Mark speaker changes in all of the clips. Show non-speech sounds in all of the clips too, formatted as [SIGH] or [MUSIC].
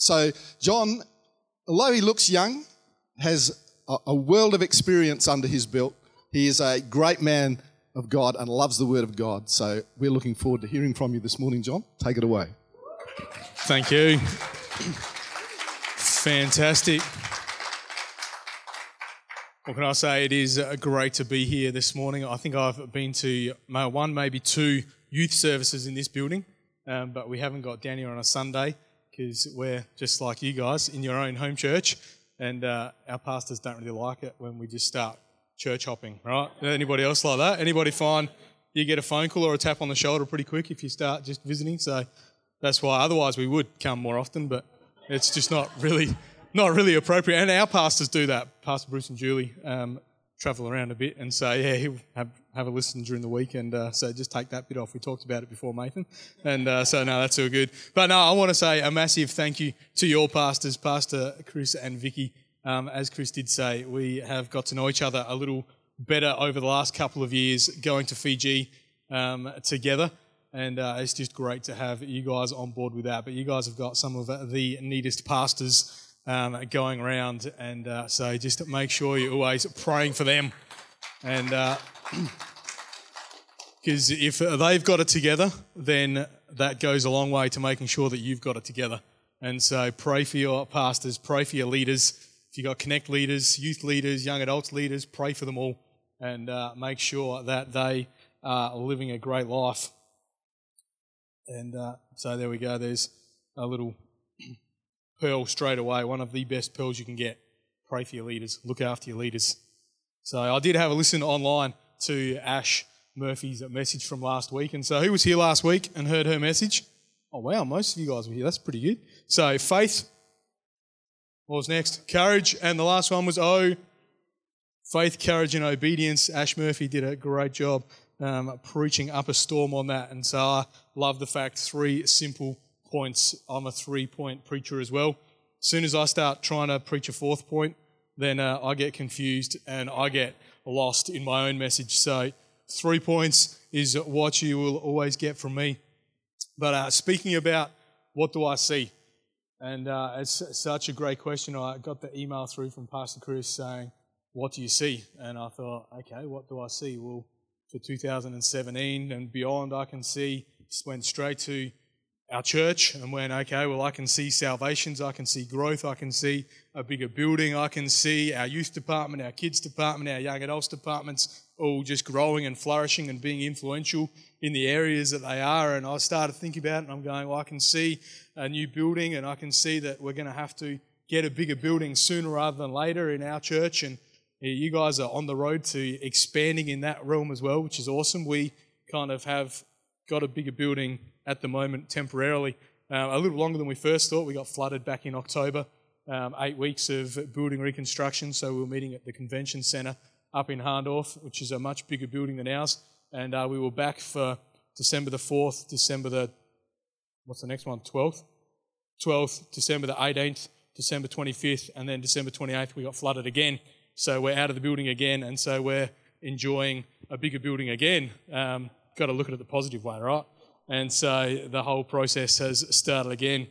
Speaker 1: So, John, although he looks young, has a, world of experience under his belt. He is a great man of God and loves the Word of God. So, we're looking forward to hearing from you this morning, John. Take it away.
Speaker 2: Thank you. Fantastic. What can I say? It is uh, great to be here this morning. I think I've been to one, maybe two youth services in this building, um, but we haven't got down here on a Sunday because we're just like you guys in your own home church, and uh, our pastors don't really like it when we just start church hopping, right? Anybody else like that? Anybody find you get a phone call or a tap on the shoulder pretty quick if you start just visiting? So that's why. Otherwise, we would come more often, but it's just not really not really appropriate. And our pastors do that. Pastor Bruce and Julie um, travel around a bit and say, yeah, he'll have, have a listen during the week. And uh, so just take that bit off. We talked about it before, Nathan. And uh, so, no, that's all good. But no, I want to say a massive thank you to your pastors, Pastor Chris and Vicky. Um, as Chris did say, we have got to know each other a little better over the last couple of years going to Fiji um, together. And uh, it's just great to have you guys on board with that. But you guys have got some of the neatest pastors um, going around. And uh, so just make sure you're always praying for them. And because uh, [CLEARS THROAT] if they've got it together, then that goes a long way to making sure that you've got it together. And so pray for your pastors, pray for your leaders. If you've got connect leaders, youth leaders, young adults leaders, pray for them all and uh, make sure that they are living a great life. And uh, so there we go. There's a little [CLEARS THROAT] pearl straight away, one of the best pearls you can get. Pray for your leaders, look after your leaders. So I did have a listen online to Ash Murphy's message from last week. And so who was here last week and heard her message? Oh, wow, most of you guys were here. That's pretty good. So faith. What was next? Courage. And the last one was oh, faith, courage, and obedience. Ash Murphy did a great job um, preaching up a storm on that. And so I love the fact three simple points. I'm a three point preacher as well. As soon as I start trying to preach a fourth point, then uh, I get confused and I get lost in my own message. So, three points is what you will always get from me. But uh, speaking about what do I see? And uh, it's such a great question. I got the email through from Pastor Chris saying, What do you see? And I thought, okay, what do I see? Well, for 2017 and beyond, I can see, just went straight to our church and went, okay, well, I can see salvations, I can see growth, I can see a bigger building, I can see our youth department, our kids department, our young adults departments all just growing and flourishing and being influential in the areas that they are. And I started thinking about it and I'm going, well, I can see a new building and I can see that we're going to have to get a bigger building sooner rather than later in our church. And you guys are on the road to expanding in that realm as well, which is awesome. We kind of have got a bigger building at the moment temporarily. Uh, a little longer than we first thought. We got flooded back in October. Um, eight weeks of building reconstruction. So we were meeting at the convention centre up in Hahndorf, which is a much bigger building than ours. And uh, we were back for December the 4th, December the, what's the next one? 12th? 12th, December the 18th, December 25th, and then December 28th, we got flooded again. So we're out of the building again, and so we're enjoying a bigger building again. Um, got to look at it the positive way, right? And so the whole process has started again,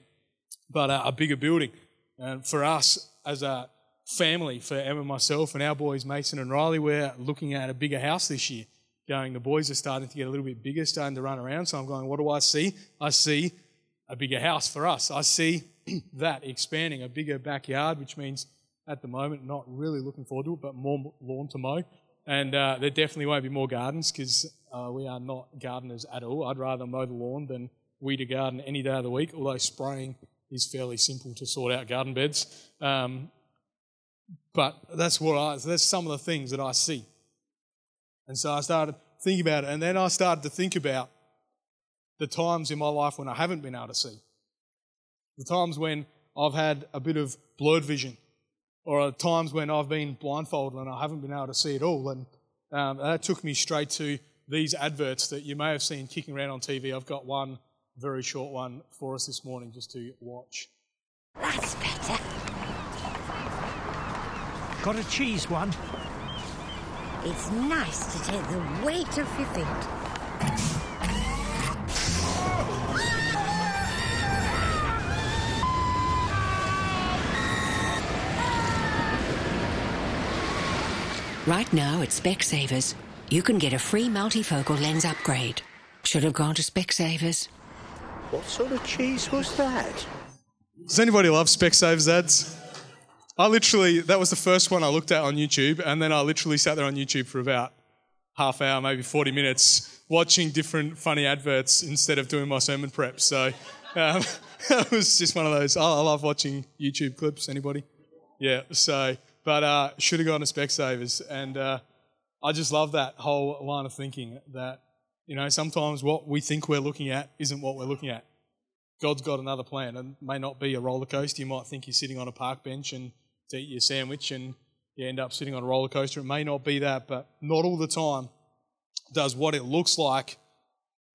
Speaker 2: but uh, a bigger building. And for us as a family, for Emma, myself, and our boys, Mason and Riley, we're looking at a bigger house this year. Going, the boys are starting to get a little bit bigger, starting to run around. So I'm going, what do I see? I see a bigger house for us. I see [CLEARS THROAT] that expanding, a bigger backyard, which means at the moment not really looking forward to it, but more lawn to mow. And uh, there definitely won't be more gardens because uh, we are not gardeners at all. I'd rather mow the lawn than weed a garden any day of the week, although spraying is fairly simple to sort out garden beds. Um, but that's what I, that's some of the things that I see. And so I started thinking about it, and then I started to think about the times in my life when I haven't been able to see. The times when I've had a bit of blurred vision, or times when I've been blindfolded and I haven't been able to see it all. And um, that took me straight to these adverts that you may have seen kicking around on TV. I've got one very short one for us this morning just to watch.
Speaker 3: That's better.
Speaker 4: Got a cheese one?
Speaker 3: It's nice to take the weight off your feet.
Speaker 5: Right now at Specsavers, you can get a free multifocal lens upgrade. Should have gone to Specsavers.
Speaker 6: What sort of cheese was that?
Speaker 2: Does anybody love Specsavers ads? I literally, that was the first one I looked at on YouTube, and then I literally sat there on YouTube for about half hour, maybe 40 minutes, watching different funny adverts instead of doing my sermon prep. So um, [LAUGHS] it was just one of those. I, I love watching YouTube clips. Anybody? Yeah. So, but uh, should have gone to Specsavers, and uh, I just love that whole line of thinking that you know sometimes what we think we're looking at isn't what we're looking at. God's got another plan, it may not be a roller coaster. You might think you're sitting on a park bench and to eat your sandwich, and you end up sitting on a roller coaster. It may not be that, but not all the time does what it looks like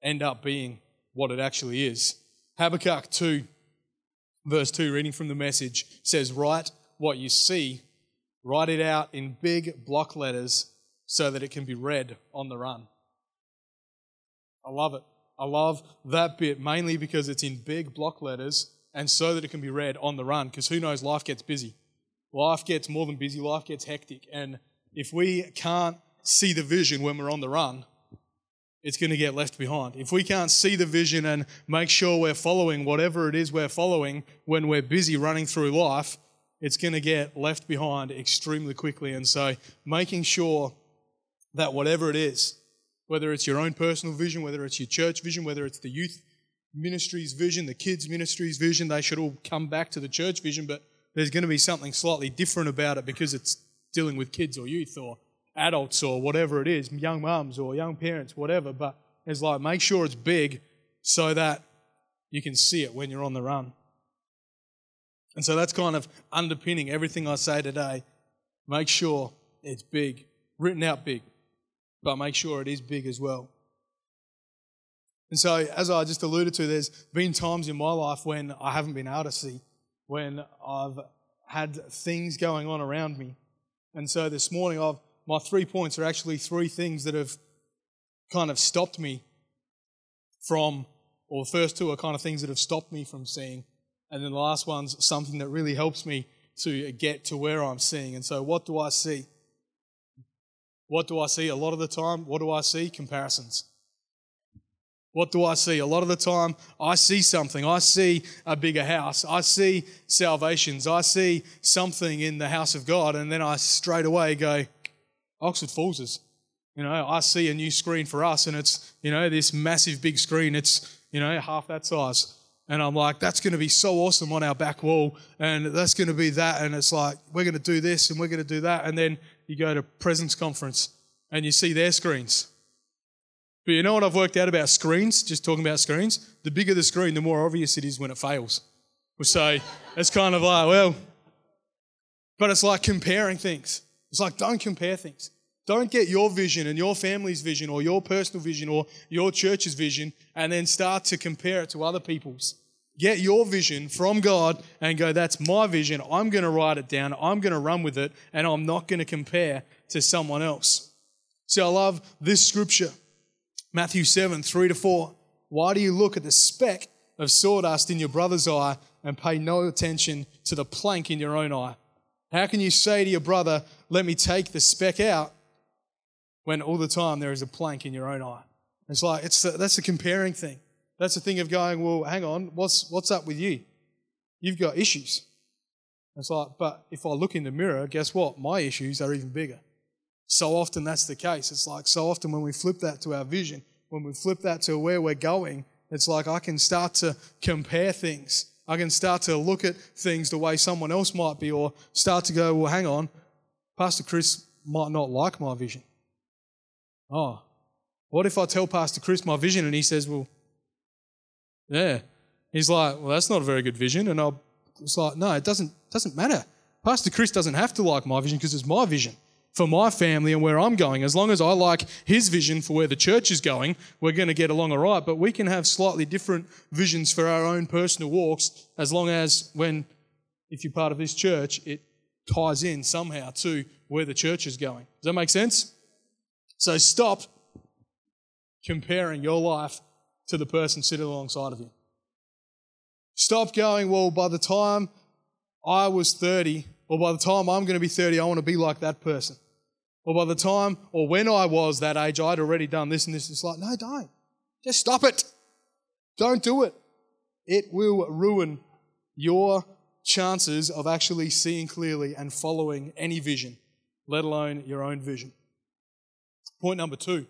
Speaker 2: end up being what it actually is. Habakkuk 2, verse 2, reading from the message, says, Write what you see, write it out in big block letters so that it can be read on the run. I love it. I love that bit mainly because it's in big block letters and so that it can be read on the run because who knows, life gets busy. Life gets more than busy, life gets hectic. And if we can't see the vision when we're on the run, it's going to get left behind. If we can't see the vision and make sure we're following whatever it is we're following when we're busy running through life, it's going to get left behind extremely quickly. And so, making sure that whatever it is, whether it's your own personal vision, whether it's your church vision, whether it's the youth ministry's vision, the kids ministry's vision, they should all come back to the church vision, but there's going to be something slightly different about it because it's dealing with kids or youth or adults or whatever it is, young mums or young parents, whatever. But it's like make sure it's big so that you can see it when you're on the run. And so that's kind of underpinning everything I say today. Make sure it's big, written out big, but make sure it is big as well. And so, as I just alluded to, there's been times in my life when I haven't been able to see, when I've had things going on around me. And so this morning, I've, my three points are actually three things that have kind of stopped me from, or the first two are kind of things that have stopped me from seeing. And then the last one's something that really helps me to get to where I'm seeing. And so, what do I see? What do I see? A lot of the time, what do I see? Comparisons. What do I see? A lot of the time, I see something. I see a bigger house. I see salvations. I see something in the house of God. And then I straight away go, Oxford Falls is. You know, I see a new screen for us, and it's, you know, this massive big screen. It's, you know, half that size. And I'm like, that's going to be so awesome on our back wall. And that's going to be that. And it's like, we're going to do this and we're going to do that. And then you go to Presence Conference and you see their screens. But you know what I've worked out about screens, just talking about screens? The bigger the screen, the more obvious it is when it fails. We So it's kind of like, well, but it's like comparing things. It's like, don't compare things. Don't get your vision and your family's vision or your personal vision or your church's vision and then start to compare it to other people's. Get your vision from God and go, that's my vision. I'm going to write it down. I'm going to run with it and I'm not going to compare to someone else. See, I love this scripture. Matthew 7, 3 to 4. Why do you look at the speck of sawdust in your brother's eye and pay no attention to the plank in your own eye? How can you say to your brother, Let me take the speck out, when all the time there is a plank in your own eye? It's like, it's the, that's a comparing thing. That's the thing of going, Well, hang on, what's, what's up with you? You've got issues. It's like, but if I look in the mirror, guess what? My issues are even bigger. So often that's the case. It's like so often when we flip that to our vision, when we flip that to where we're going, it's like I can start to compare things. I can start to look at things the way someone else might be, or start to go, well, hang on, Pastor Chris might not like my vision. Oh, what if I tell Pastor Chris my vision and he says, well, yeah. He's like, well, that's not a very good vision. And I was like, no, it doesn't, doesn't matter. Pastor Chris doesn't have to like my vision because it's my vision for my family and where I'm going. As long as I like his vision for where the church is going, we're going to get along all right. But we can have slightly different visions for our own personal walks as long as when, if you're part of this church, it ties in somehow to where the church is going. Does that make sense? So stop comparing your life to the person sitting alongside of you. Stop going, well, by the time I was 30, or by the time I'm going to be 30, I want to be like that person. Or by the time, or when I was that age, I'd already done this and this. It's like, no, don't. Just stop it. Don't do it. It will ruin your chances of actually seeing clearly and following any vision, let alone your own vision. Point number two,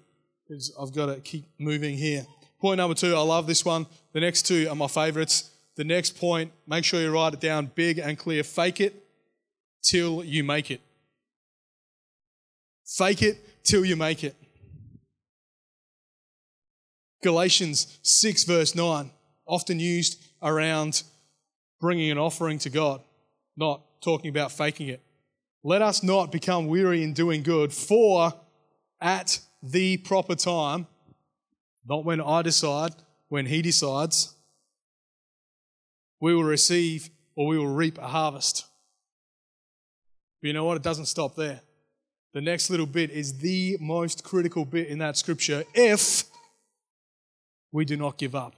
Speaker 2: because I've got to keep moving here. Point number two, I love this one. The next two are my favorites. The next point, make sure you write it down big and clear. Fake it till you make it. Fake it till you make it. Galatians 6, verse 9, often used around bringing an offering to God, not talking about faking it. Let us not become weary in doing good, for at the proper time, not when I decide, when He decides, we will receive or we will reap a harvest. But you know what? It doesn't stop there. The next little bit is the most critical bit in that scripture if we do not give up.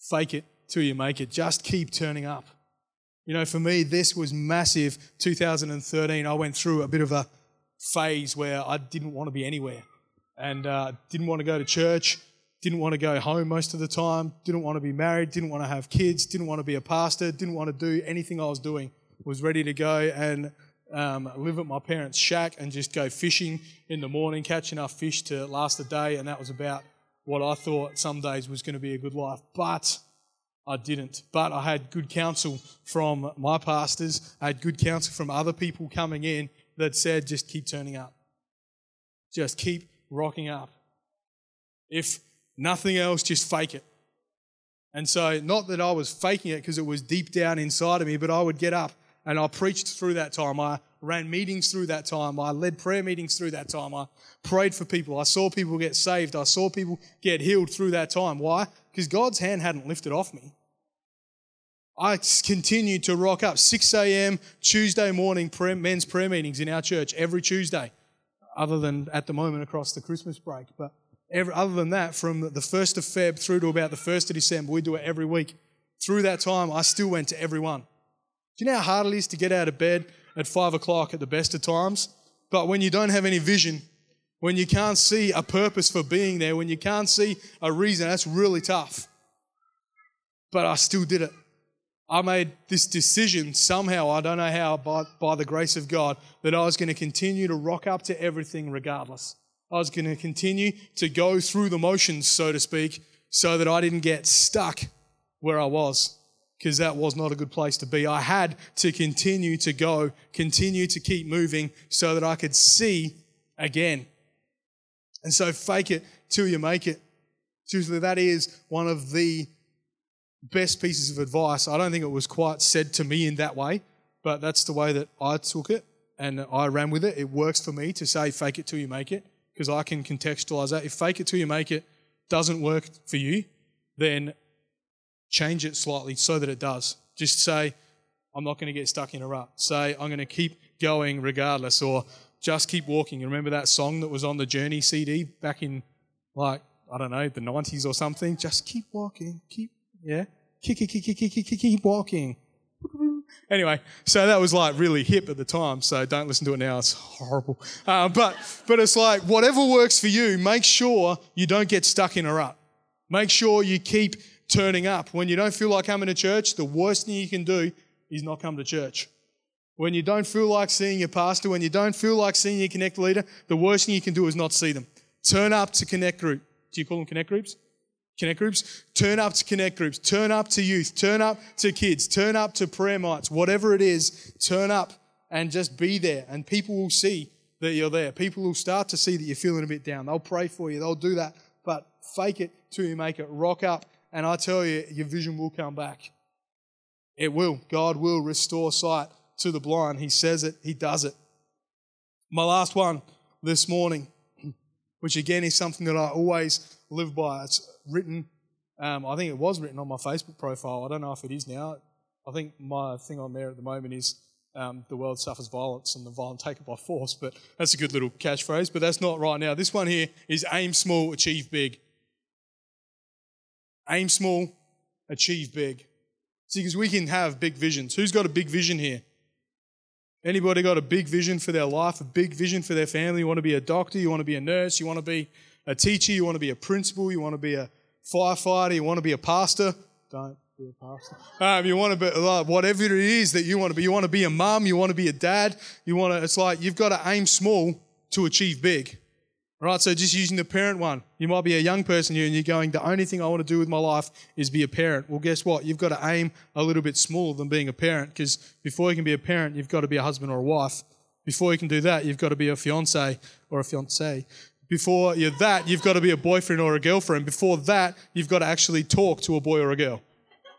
Speaker 2: Fake it till you make it. Just keep turning up. You know, for me, this was massive. 2013, I went through a bit of a phase where I didn't want to be anywhere and uh, didn't want to go to church, didn't want to go home most of the time, didn't want to be married, didn't want to have kids, didn't want to be a pastor, didn't want to do anything I was doing. Was ready to go and um, live at my parents' shack and just go fishing in the morning, catch enough fish to last a day, and that was about what I thought some days was going to be a good life. But I didn't. But I had good counsel from my pastors. I had good counsel from other people coming in that said, just keep turning up. Just keep rocking up. If nothing else, just fake it. And so, not that I was faking it because it was deep down inside of me, but I would get up and I preached through that time. I ran meetings through that time. I led prayer meetings through that time. I prayed for people. I saw people get saved. I saw people get healed through that time. Why? Because God's hand hadn't lifted off me. I continued to rock up 6 a.m. Tuesday morning prayer, men's prayer meetings in our church every Tuesday, other than at the moment across the Christmas break. But every, other than that, from the 1st of Feb through to about the 1st of December, we do it every week. Through that time, I still went to every one. Do you know how hard it is to get out of bed at 5 o'clock at the best of times? But when you don't have any vision, when you can't see a purpose for being there, when you can't see a reason, that's really tough. But I still did it. I made this decision somehow, I don't know how, by, by the grace of God, that I was going to continue to rock up to everything regardless. I was going to continue to go through the motions, so to speak, so that I didn't get stuck where I was, because that was not a good place to be. I had to continue to go, continue to keep moving, so that I could see again. And so, fake it till you make it. Seriously, that is one of the best pieces of advice. I don't think it was quite said to me in that way, but that's the way that I took it and I ran with it. It works for me to say fake it till you make it because I can contextualize that. If fake it till you make it doesn't work for you, then change it slightly so that it does. Just say, I'm not going to get stuck in a rut. Say, I'm going to keep going regardless, or just keep walking. You Remember that song that was on the Journey CD back in, like, I don't know, the 90s or something? Just keep walking, keep yeah? Keep, keep, keep, keep, keep, keep, walking. Anyway, so that was like really hip at the time, so don't listen to it now, it's horrible. Uh, but, but it's like, whatever works for you, make sure you don't get stuck in a rut. Make sure you keep turning up. When you don't feel like coming to church, the worst thing you can do is not come to church. When you don't feel like seeing your pastor, when you don't feel like seeing your connect leader, the worst thing you can do is not see them. Turn up to connect group. Do you call them connect groups? Connect groups, turn up to connect groups, turn up to youth, turn up to kids, turn up to prayer nights, whatever it is, turn up and just be there. And people will see that you're there. People will start to see that you're feeling a bit down. They'll pray for you, they'll do that, but fake it till you make it. Rock up, and I tell you, your vision will come back. It will. God will restore sight to the blind. He says it, He does it. My last one this morning, [CLEARS THROAT] which again is something that I always live by. It's written, um, I think it was written on my Facebook profile. I don't know if it is now. I think my thing on there at the moment is um, the world suffers violence and the violent take it by force, but that's a good little catchphrase, but that's not right now. This one here is aim small, achieve big. Aim small, achieve big. See, because we can have big visions. Who's got a big vision here? Anybody got a big vision for their life, a big vision for their family? You want to be a doctor, you want to be a nurse, you want to be a teacher, you want to be a principal, you want to be a firefighter, you want to be a pastor. Don't be a pastor. Um, you want to be like, whatever it is that you want to be. You want to be a mum, you want to be a dad. You want to. It's like you've got to aim small to achieve big. Right, so just using the parent one, you might be a young person here and you're going, the only thing I want to do with my life is be a parent. Well, guess what? You've got to aim a little bit smaller than being a parent because before you can be a parent, you've got to be a husband or a wife. Before you can do that, you've got to be a fiance or a fiancee. Before you're that, you've got to be a boyfriend or a girlfriend. Before that, you've got to actually talk to a boy or a girl.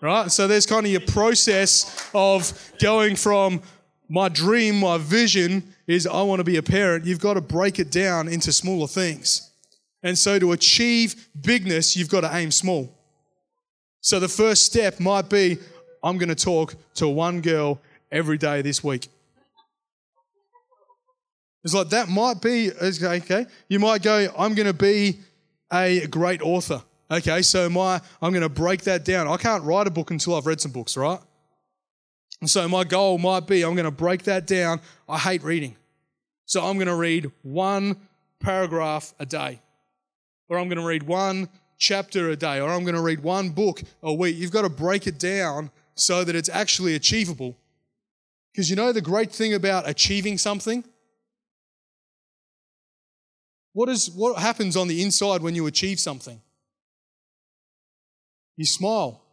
Speaker 2: Right? So there's kind of your process of going from my dream, my vision is I want to be a parent, you've got to break it down into smaller things. And so to achieve bigness, you've got to aim small. So the first step might be I'm going to talk to one girl every day this week. It's like that might be okay. You might go, I'm going to be a great author. Okay, so my I'm going to break that down. I can't write a book until I've read some books, right? And so my goal might be I'm going to break that down. I hate reading. So I'm going to read one paragraph a day. Or I'm going to read one chapter a day. Or I'm going to read one book a week. You've got to break it down so that it's actually achievable. Because you know the great thing about achieving something? What, is, what happens on the inside when you achieve something? You smile.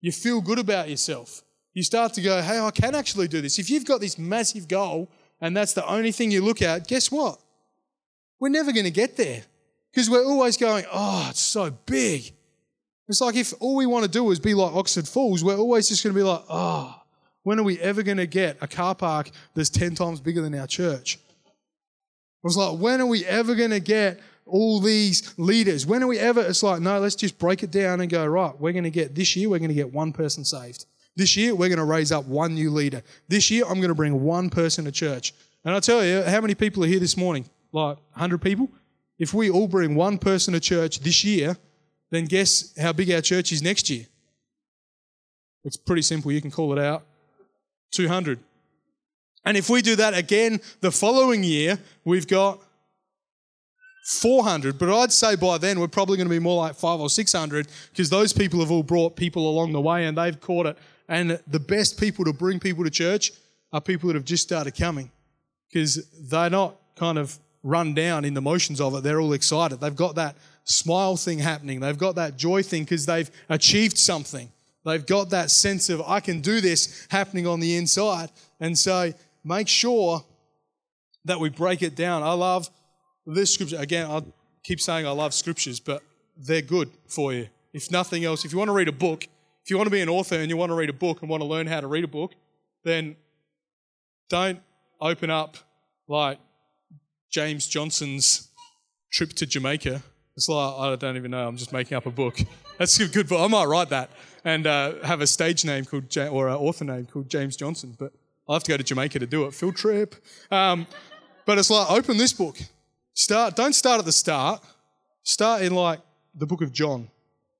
Speaker 2: You feel good about yourself you start to go, hey, I can actually do this. If you've got this massive goal and that's the only thing you look at, guess what? We're never going to get there because we're always going, oh, it's so big. It's like if all we want to do is be like Oxford Falls, we're always just going to be like, oh, when are we ever going to get a car park that's 10 times bigger than our church? I was like, when are we ever going to get all these leaders? When are we ever? It's like, no, let's just break it down and go, right, we're going to get this year, we're going to get one person saved. This year, we're going to raise up one new leader. This year, I'm going to bring one person to church. And I tell you, how many people are here this morning? Like 100 people? If we all bring one person to church this year, then guess how big our church is next year? It's pretty simple. You can call it out 200. And if we do that again the following year, we've got 400. But I'd say by then we're probably going to be more like five or 600 because those people have all brought people along the way and they've caught it and the best people to bring people to church are people that have just started coming because they're not kind of run down in the motions of it. They're all excited. They've got that smile thing happening. They've got that joy thing because they've achieved something. They've got that sense of, I can do this happening on the inside. And so make sure that we break it down. I love this scripture. Again, I keep saying I love scriptures, but they're good for you. If nothing else, if you want to read a book, if you want to be an author and you want to read a book and want to learn how to read a book, then don't open up like James Johnson's trip to Jamaica. It's like, I don't even know, I'm just making up a book. That's good book. I might write that and uh, have a stage name called, or an author name called James Johnson, but I'll have to go to Jamaica to do it. Field trip. Um, but it's like, open this book. Start, don't start at the start. Start in like the book of John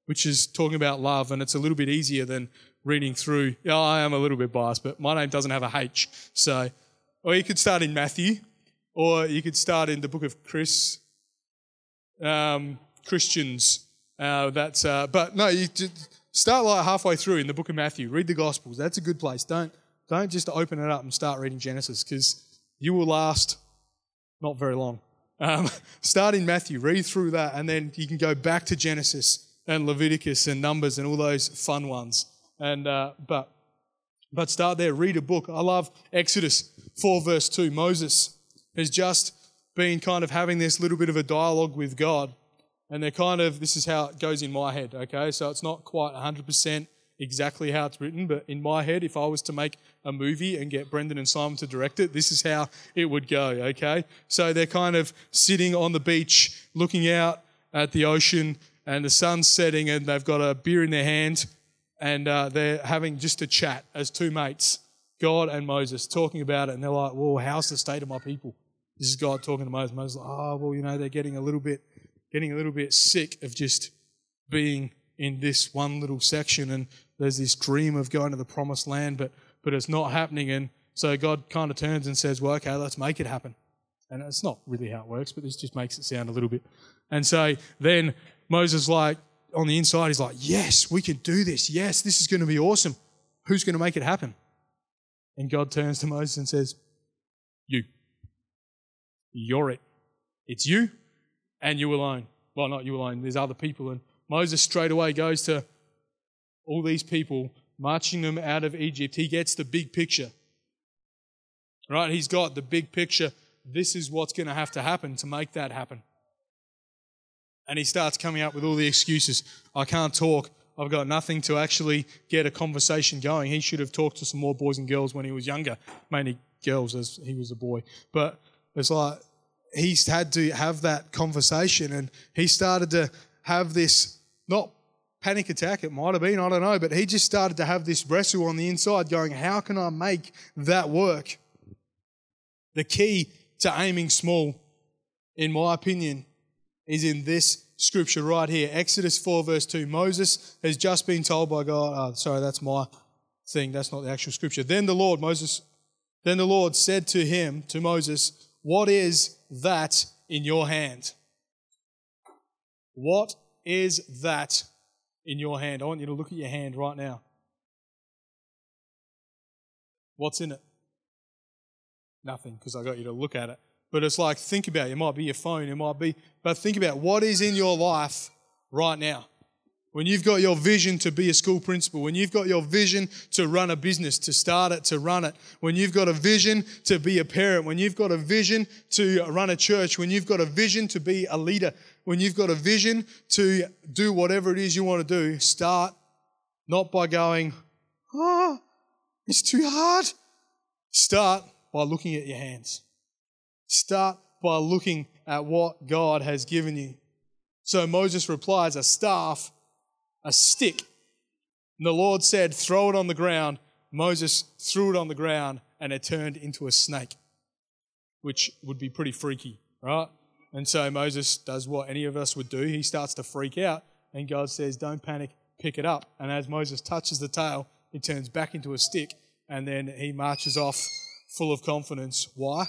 Speaker 2: which is talking about love, and it's a little bit easier than reading through. Yeah, I am a little bit biased, but my name doesn't have a H. So, or you could start in Matthew, or you could start in the book of Chris, um, Christians. Uh, that's, uh, but no, you start like halfway through in the book of Matthew. Read the Gospels. That's a good place. Don't don't just open it up and start reading Genesis because you will last not very long. Um, [LAUGHS] start in Matthew, read through that, and then you can go back to Genesis and Leviticus and Numbers and all those fun ones. And uh, but but start there. Read a book. I love Exodus four verse two. Moses has just been kind of having this little bit of a dialogue with God, and they're kind of this is how it goes in my head. Okay, so it's not quite hundred percent exactly how it's written, but in my head, if I was to make a movie and get Brendan and Simon to direct it, this is how it would go, okay? So they're kind of sitting on the beach, looking out at the ocean, and the sun's setting and they've got a beer in their hand and uh, they're having just a chat as two mates, God and Moses, talking about it. And they're like, well, how's the state of my people? This is God talking to Moses. Moses like, oh, well, you know, they're getting a little bit, getting a little bit sick of just being in this one little section. And there's this dream of going to the promised land, but, but it's not happening. And So God kind of turns and says, Well, okay, let's make it happen. And it's not really how it works, but this just makes it sound a little bit. And so then Moses, like, on the inside, he's like, Yes, we can do this. Yes, this is going to be awesome. Who's going to make it happen? And God turns to Moses and says, You. You're it. It's you and you alone. Well, not you alone, there's other people. And Moses straight away goes to all these people, marching them out of Egypt. He gets the big picture. Right? He's got the big picture. This is what's going to have to happen to make that happen. And he starts coming up with all the excuses. I can't talk. I've got nothing to actually get a conversation going. He should have talked to some more boys and girls when he was younger, mainly girls as he was a boy. But it's like he's had to have that conversation and he started to have this not panic attack it might have been i don't know but he just started to have this wrestle on the inside going how can i make that work? The key to aiming small in my opinion is in this scripture right here. Exodus 4 verse 2 moses has just been told by god oh, sorry that's my thing. That's not the actual scripture. Then the lord moses then the lord said to him to moses what is that in your hand? What is that in your hand? I want you to look at your hand right now. What's in it? Nothing, because I got you to look at it. But it's like, think about it. It might be your phone, it might be, but think about what is in your life right now. When you've got your vision to be a school principal, when you've got your vision to run a business, to start it, to run it, when you've got a vision to be a parent, when you've got a vision to run a church, when you've got a vision to be a leader, when you've got a vision to do whatever it is you want to do, start not by going, oh, it's too hard. Start by looking at your hands. Start by looking at what God has given you. So Moses replies, a staff a stick. And the Lord said, Throw it on the ground. Moses threw it on the ground and it turned into a snake, which would be pretty freaky, right? And so Moses does what any of us would do. He starts to freak out, and God says, Don't panic, pick it up. And as Moses touches the tail, it turns back into a stick, and then he marches off full of confidence. Why?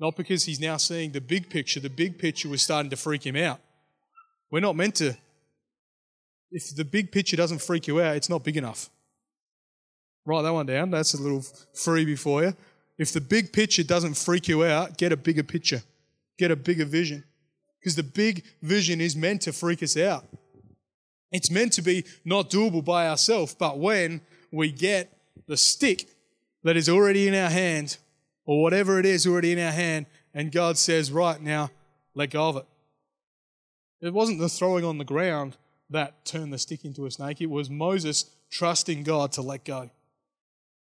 Speaker 2: Not because he's now seeing the big picture. The big picture was starting to freak him out. We're not meant to if the big picture doesn't freak you out, it's not big enough. Write that one down. That's a little freebie for you. If the big picture doesn't freak you out, get a bigger picture, get a bigger vision. Because the big vision is meant to freak us out. It's meant to be not doable by ourselves, but when we get the stick that is already in our hand, or whatever it is already in our hand, and God says, Right now, let go of it. It wasn't the throwing on the ground that turned the stick into a snake. It was Moses trusting God to let go.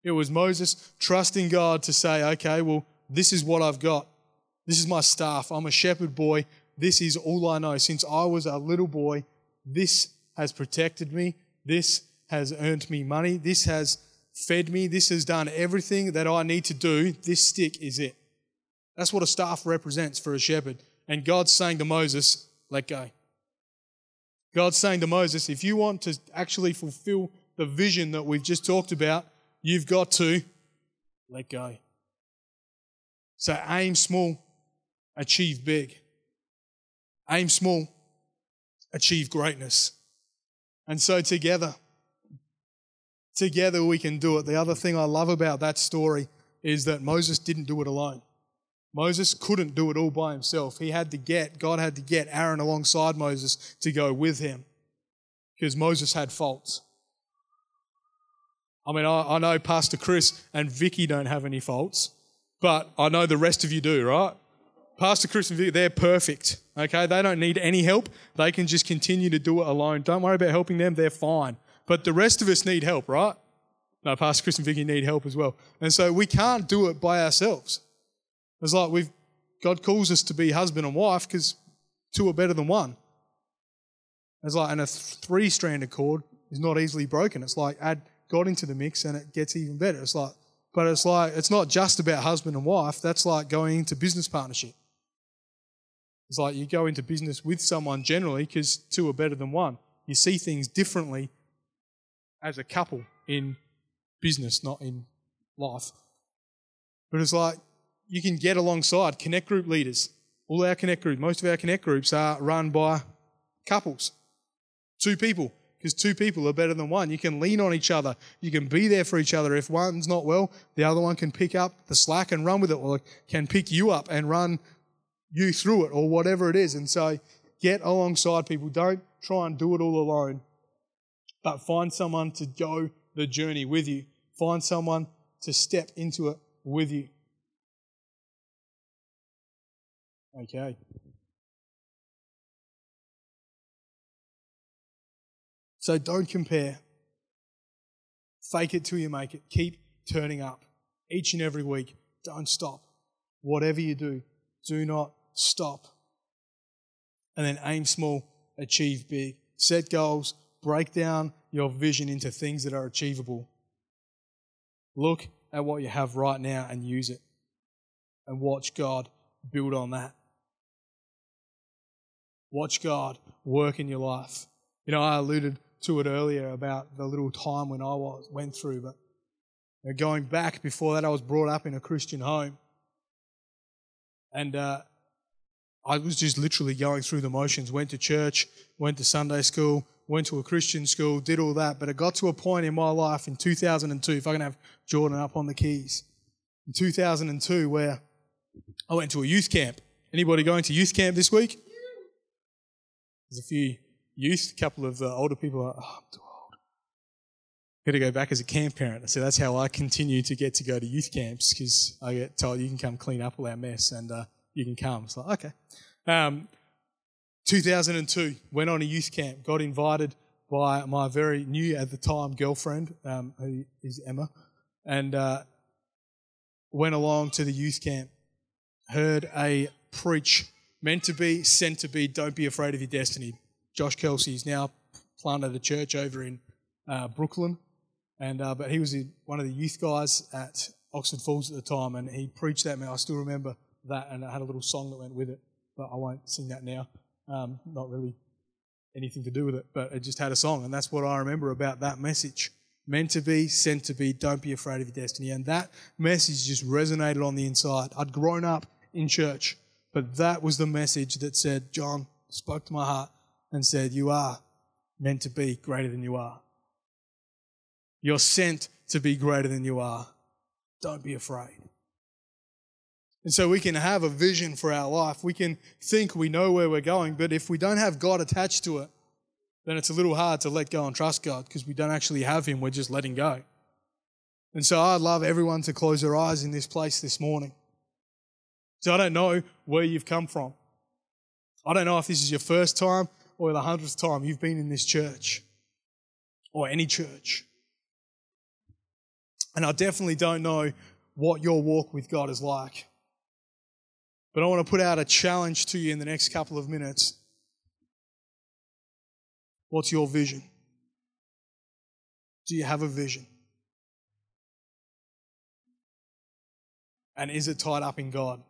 Speaker 2: It was Moses trusting God to say, okay, well, this is what I've got. This is my staff. I'm a shepherd boy. This is all I know. Since I was a little boy, this has protected me. This has earned me money. This has fed me. This has done everything that I need to do. This stick is it. That's what a staff represents for a shepherd. And God's saying to Moses, let go. God's saying to Moses, if you want to actually fulfill the vision that we've just talked about, you've got to let go. So aim small, achieve big. Aim small, achieve greatness. And so together, together we can do it. The other thing I love about that story is that Moses didn't do it alone. Moses couldn't do it all by himself. He had to get, God had to get Aaron alongside Moses to go with him because Moses had faults. I mean, I, I, know Pastor Chris and Vicky don't have any faults, but I know the rest of you do, right? Pastor Chris and Vicky, they're perfect, okay? They don't need any help. They can just continue to do it alone. Don't worry about helping them, they're fine. But the rest of us need help, right? No, Pastor Chris and Vicky need help as well. And so we can't do it by ourselves. It's like we've God calls us to be husband and wife because two are better than one. It's like, and a three stranded cord is not easily broken. It's like add God into the mix and it gets even better. It's like, but it's like, it's not just about husband and wife. That's like going into business partnership. It's like you go into business with someone generally because two are better than one. You see things differently as a couple in business, not in life. But it's like you can get alongside connect group leaders. All our connect groups, most of our connect groups are run by couples, two people, because two people are better than one. You can lean on each other. You can be there for each other. If one's not well, the other one can pick up the slack and run with it, or can pick you up and run you through it, or whatever it is. And so get alongside people. Don't try and do it all alone, but find someone to go the journey with you. Find someone to step into it with you. Okay. So don't compare. Fake it till you make it. Keep turning up each and every week. Don't stop. Whatever you do, do not stop. And then aim small, achieve big. Set goals, break down your vision into things that are achievable. Look at what you have right now and use it. And watch God build on that. Watch God work in your life. You know, I alluded to it earlier about the little time when I was, went through, but you know, going back before that, I was brought up in a Christian home. And uh, I was just literally going through the motions. Went to church, went to Sunday school, went to a Christian school, did all that. But it got to a point in my life in 2002, if I can have Jordan up on the keys, in 2002, where I went to a youth camp. Anybody going to youth camp this week? There's a few youth, a couple of uh, older people are, oh, I'm too old. Got to go back as a camp parent. So that's how I continue to get to go to youth camps because I get told you can come clean up all our mess and uh, you can come. It's like, okay. Um, 2002, went on a youth camp, got invited by my very new at the time girlfriend, um, who is Emma, and uh, went along to the youth camp. Heard a preach meant to be, sent to be, don't be afraid of your destiny. Josh Kelsey is now planted a church over in uh, Brooklyn, and uh, but he was one of the youth guys at Oxford Falls at the time, and he preached that. Man, I still remember that, and it had a little song that went with it, but I won't sing that now. Um, not really anything to do with it, but it just had a song, and that's what I remember about that message. Meant to be, sent to be, don't be afraid of your destiny. And that message just resonated on the inside. I'd grown up in church, but that was the message that said, John spoke to my heart and said, You are meant to be greater than you are. You're sent to be greater than you are. Don't be afraid. And so we can have a vision for our life. We can think we know where we're going, but if we don't have God attached to it, then it's a little hard to let go and trust God because we don't actually have Him. We're just letting go. And so I'd love everyone to close their eyes in this place this morning. So I don't know where you've come from. I don't know if this is your first time or the hundredth time you've been in this church or any church. And I definitely don't know what your walk with God is like. But I want to put out a challenge to you in the next couple of minutes. What's your vision? Do you have a vision? And is it tied up in God?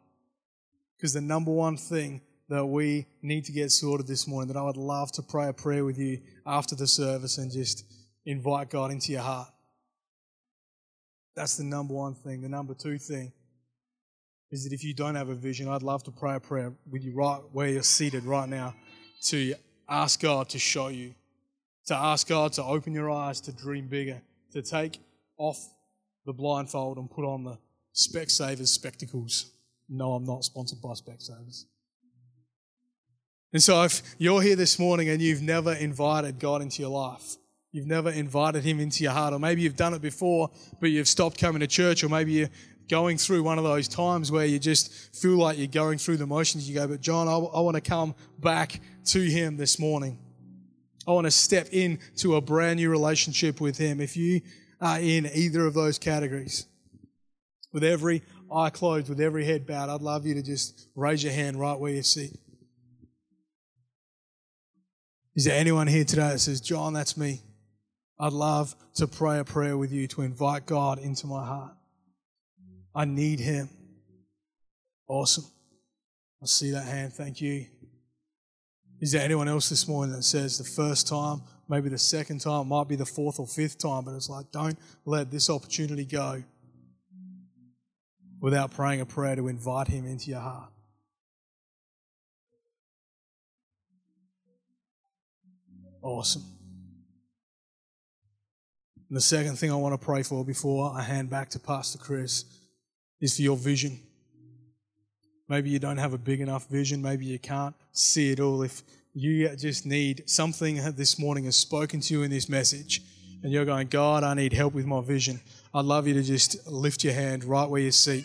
Speaker 2: Because the number one thing that we need to get sorted this morning, that I would love to pray a prayer with you after the service and just invite God into your heart. That's the number one thing. The number two thing is that if you don't have a vision, I'd love to pray a prayer with you right where you're seated right now to ask God to show you, to ask God to open your eyes to dream bigger, to take off the blindfold and put on the Specsavers spectacles. No, I'm not sponsored by Specsavers. And so, if you're here this morning and you've never invited God into your life, you've never invited Him into your heart, or maybe you've done it before, but you've stopped coming to church, or maybe you're going through one of those times where you just feel like you're going through the motions, you go, But John, I, I want to come back to Him this morning. I want to step into a brand new relationship with Him. If you are in either of those categories, with every eye closed, with every head bowed, I'd love you to just raise your hand right where you sit. Is there anyone here today that says, John, that's me? I'd love to pray a prayer with you to invite God into my heart. I need Him. Awesome. I see that hand. Thank you. Is there anyone else this morning that says the first time, maybe the second time, might be the fourth or fifth time, but it's like, don't let this opportunity go. without praying a prayer to invite Him into your heart. Awesome. And the second thing I want to pray for before I hand back to Pastor Chris is for your vision. Maybe you don't have a big enough vision. Maybe you can't see it all. If you just need something this morning has spoken to you in this message, and you're going, God, I need help with my vision, I'd love you to just lift your hand right where you sit.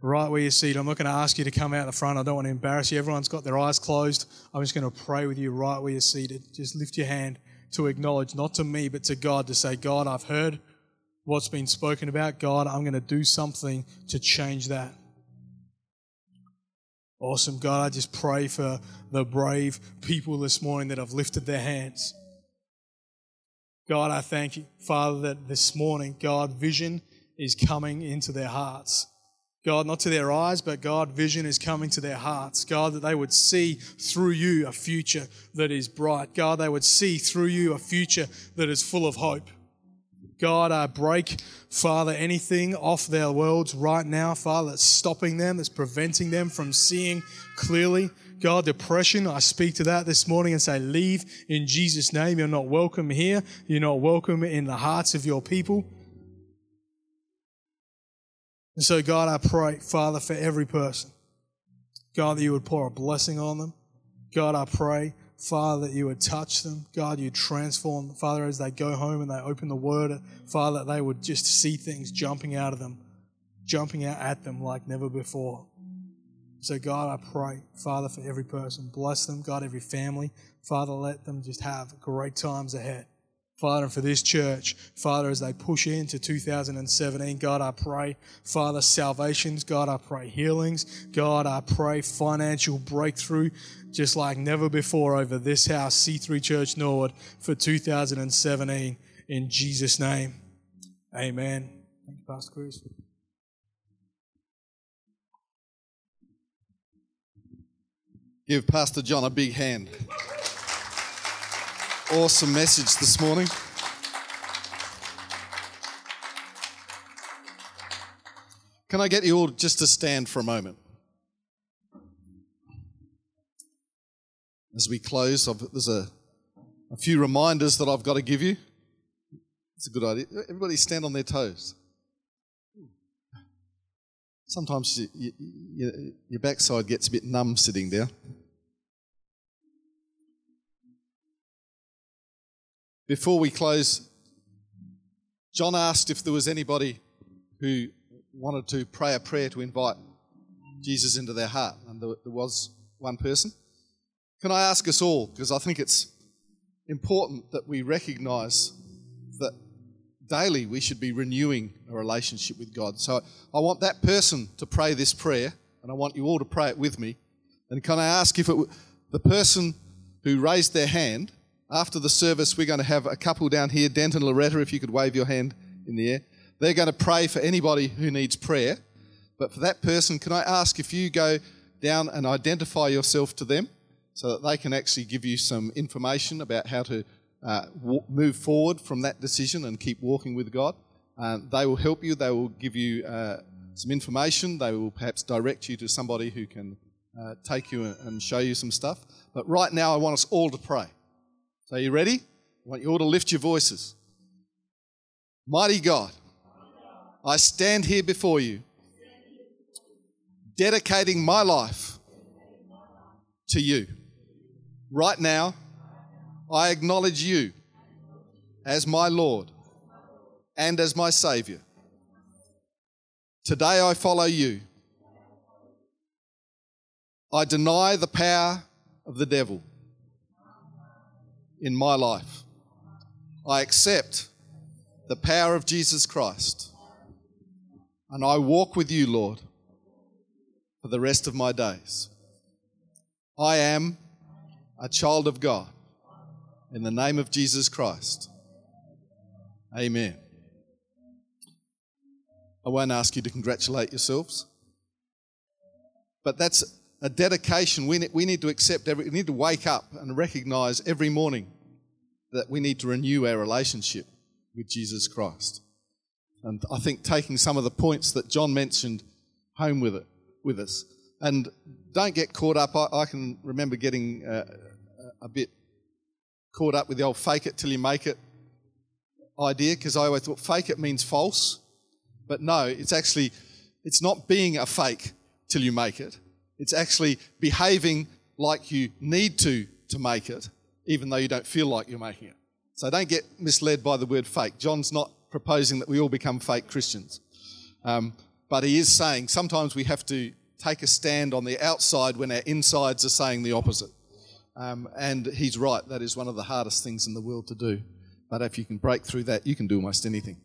Speaker 2: Right where you sit. I'm not going to ask you to come out the front. I don't want to embarrass you. Everyone's got their eyes closed. I'm just going to pray with you right where you're seated. Just lift your hand to acknowledge, not to me, but to God, to say, God, I've heard what's been spoken about. God, I'm going to do something to change that. Awesome. God, I just pray for the brave people this morning that have lifted their hands. God, I thank you, Father, that this morning, God, vision is coming into their hearts. God, not to their eyes, but God, vision is coming to their hearts. God, that they would see through you a future that is bright. God, they would see through you a future that is full of hope. God, I break, Father, anything off their worlds right now, Father, that's stopping them, that's preventing them from seeing clearly. God, depression, I speak to that this morning and say, leave in Jesus' name. You're not welcome here. You're not welcome in the hearts of your people. And so, God, I pray, Father, for every person, God, that you would pour a blessing on them. God, I pray, Father, that you would touch them. God, you transform. Father, as they go home and they open the word, Father, that they would just see things jumping out of them, jumping out at them like never before. So, God, I pray, Father, for every person. Bless them, God, every family. Father, let them just have great times ahead. Father, and for this church, Father, as they push into 2017, God, I pray, Father, salvations, God, I pray healings, God, I pray financial breakthrough, just like never before over this house, C3 Church Norwood, for 2017, in Jesus' name. Amen. Thank you, Pastor Chris.
Speaker 1: Give Pastor John a big hand. Awesome message this morning. Can I get you all just to stand for a moment? As we close, I've, there's a, a few reminders that I've got to give you. It's a good idea. Everybody stand on their toes. Sometimes you, you, you, your backside gets a bit numb sitting there. Before we close, John asked if there was anybody who wanted to pray a prayer to invite Jesus into their heart, and there, was one person. Can I ask us all, because I think it's important that we recognize that daily we should be renewing a relationship with God. So I want that person to pray this prayer, and I want you all to pray it with me. And can I ask if it, the person who raised their hand after the service, we're going to have a couple down here, Dent and Loretta, if you could wave your hand in the air. They're going to pray for anybody who needs prayer. But for that person, can I ask if you go down and identify yourself to them so that they can actually give you some information about how to uh, w- move forward from that decision and keep walking with God? Uh, they will help you, they will give you uh, some information, they will perhaps direct you to somebody who can uh, take you and show you some stuff. But right now, I want us all to pray. So, are you ready? I want you all to lift your voices. Mighty God, I stand here before you, dedicating my life to you. Right now, I acknowledge you as my Lord and as my Savior. Today, I follow you. I deny the power of the devil in my life. I accept the power of Jesus Christ. And I walk with you, Lord, for the rest of my days. I am a child of God. In the name of Jesus Christ. Amen. I won't ask you to congratulate yourselves, but that's a dedication. We need, we need to accept, every, we need to wake up and recognize every morning that we need to renew our relationship with Jesus Christ. And I think taking some of the points that John mentioned home with it, with us. And don't get caught up. I, I can remember getting uh, a bit caught up with the old fake it till you make it idea because I always thought fake it means false. But no, it's actually, it's not being a fake till you make it. It's actually behaving like you need to to make it, even though you don't feel like you're making it. So don't get misled by the word fake. John's not proposing that we all become fake Christians. Um, but he is saying sometimes we have to take a stand on the outside when our insides are saying the opposite. Um, and he's right, that is one of the hardest things in the world to do. But if you can break through that, you can do almost anything.